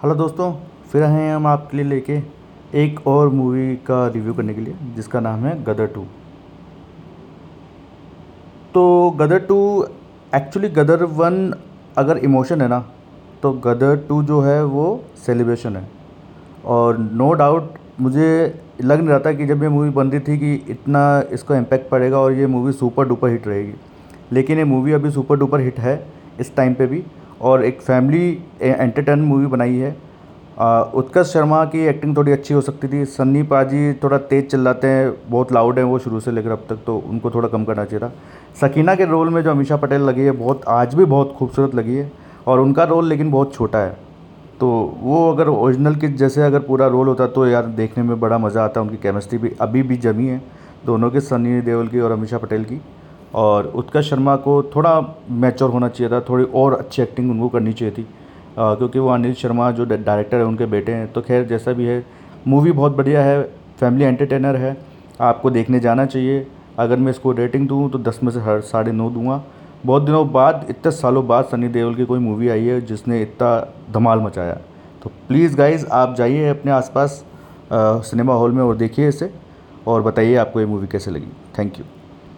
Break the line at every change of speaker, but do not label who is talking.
Hello दोस्तों, फिर आए हैं हम आपके लिए लेके एक और मूवी का रिव्यू करने के लिए, जिसका नाम है गदर टू। तो Gadar two actually Gadar one अगर इमोशन है ना तो गदर टू जो है वो सेलिब्रेशन है। और नो डाउट मुझे लग नहीं रहा था कि जब ये मूवी बन रही थी कि इतना इसका इम्पैक्ट पड़ेगा और ये मूवी सुपर डुपर हिट रहेगी। लेकिन ये मूवी अभी सुपर डुपर हिट है, इस टाइम पे भी। और एक फैमिली एंटरटेन मूवी बनाई है। उत्कर्ष शर्मा की एक्टिंग थोड़ी अच्छी हो सकती थी। सन्नी पाजी थोड़ा तेज़ चिल्लाते हैं, बहुत लाउड हैं वो शुरू से लेकर अब तक तो उनको थोड़ा कम करना चाहिए था। सकीना के रोल में जो अमीषा पटेल लगी है, बहुत, आज भी बहुत खूबसूरत लगी है और उनका रोल लेकिन बहुत छोटा है। तो वो अगर ओरिजिनल के, जैसे अगर पूरा रोल होता तो यार देखने में बड़ा मज़ा आता, उनकी केमिस्ट्री भी अभी भी जमी है, दोनों के सनी देओल की और अमीषा पटेल की। और उत्कर्ष शर्मा को थोड़ा मैच्योर होना चाहिए था थोड़ी और अच्छी एक्टिंग उनको करनी चाहिए थी। आ, क्योंकि वो अनिल शर्मा जो डायरेक्टर है उनके बेटे हैं। तो खैर जैसा भी है मूवी बहुत बढ़िया है फैमिली एंटरटेनर है आपको देखने जाना चाहिए। अगर मैं इसको रेटिंग दूँ तो दस में से हर साढ़े नौ दूँगा। बहुत दिनों बाद इतने सालों बाद सनी देओल की कोई मूवी आई है जिसने इतना धमाल मचाया। तो प्लीज़ गाइज़ आप जाइए अपने आसपास सिनेमा हॉल में और देखिए इसे और बताइए आपको ये मूवी कैसे लगी। Thank you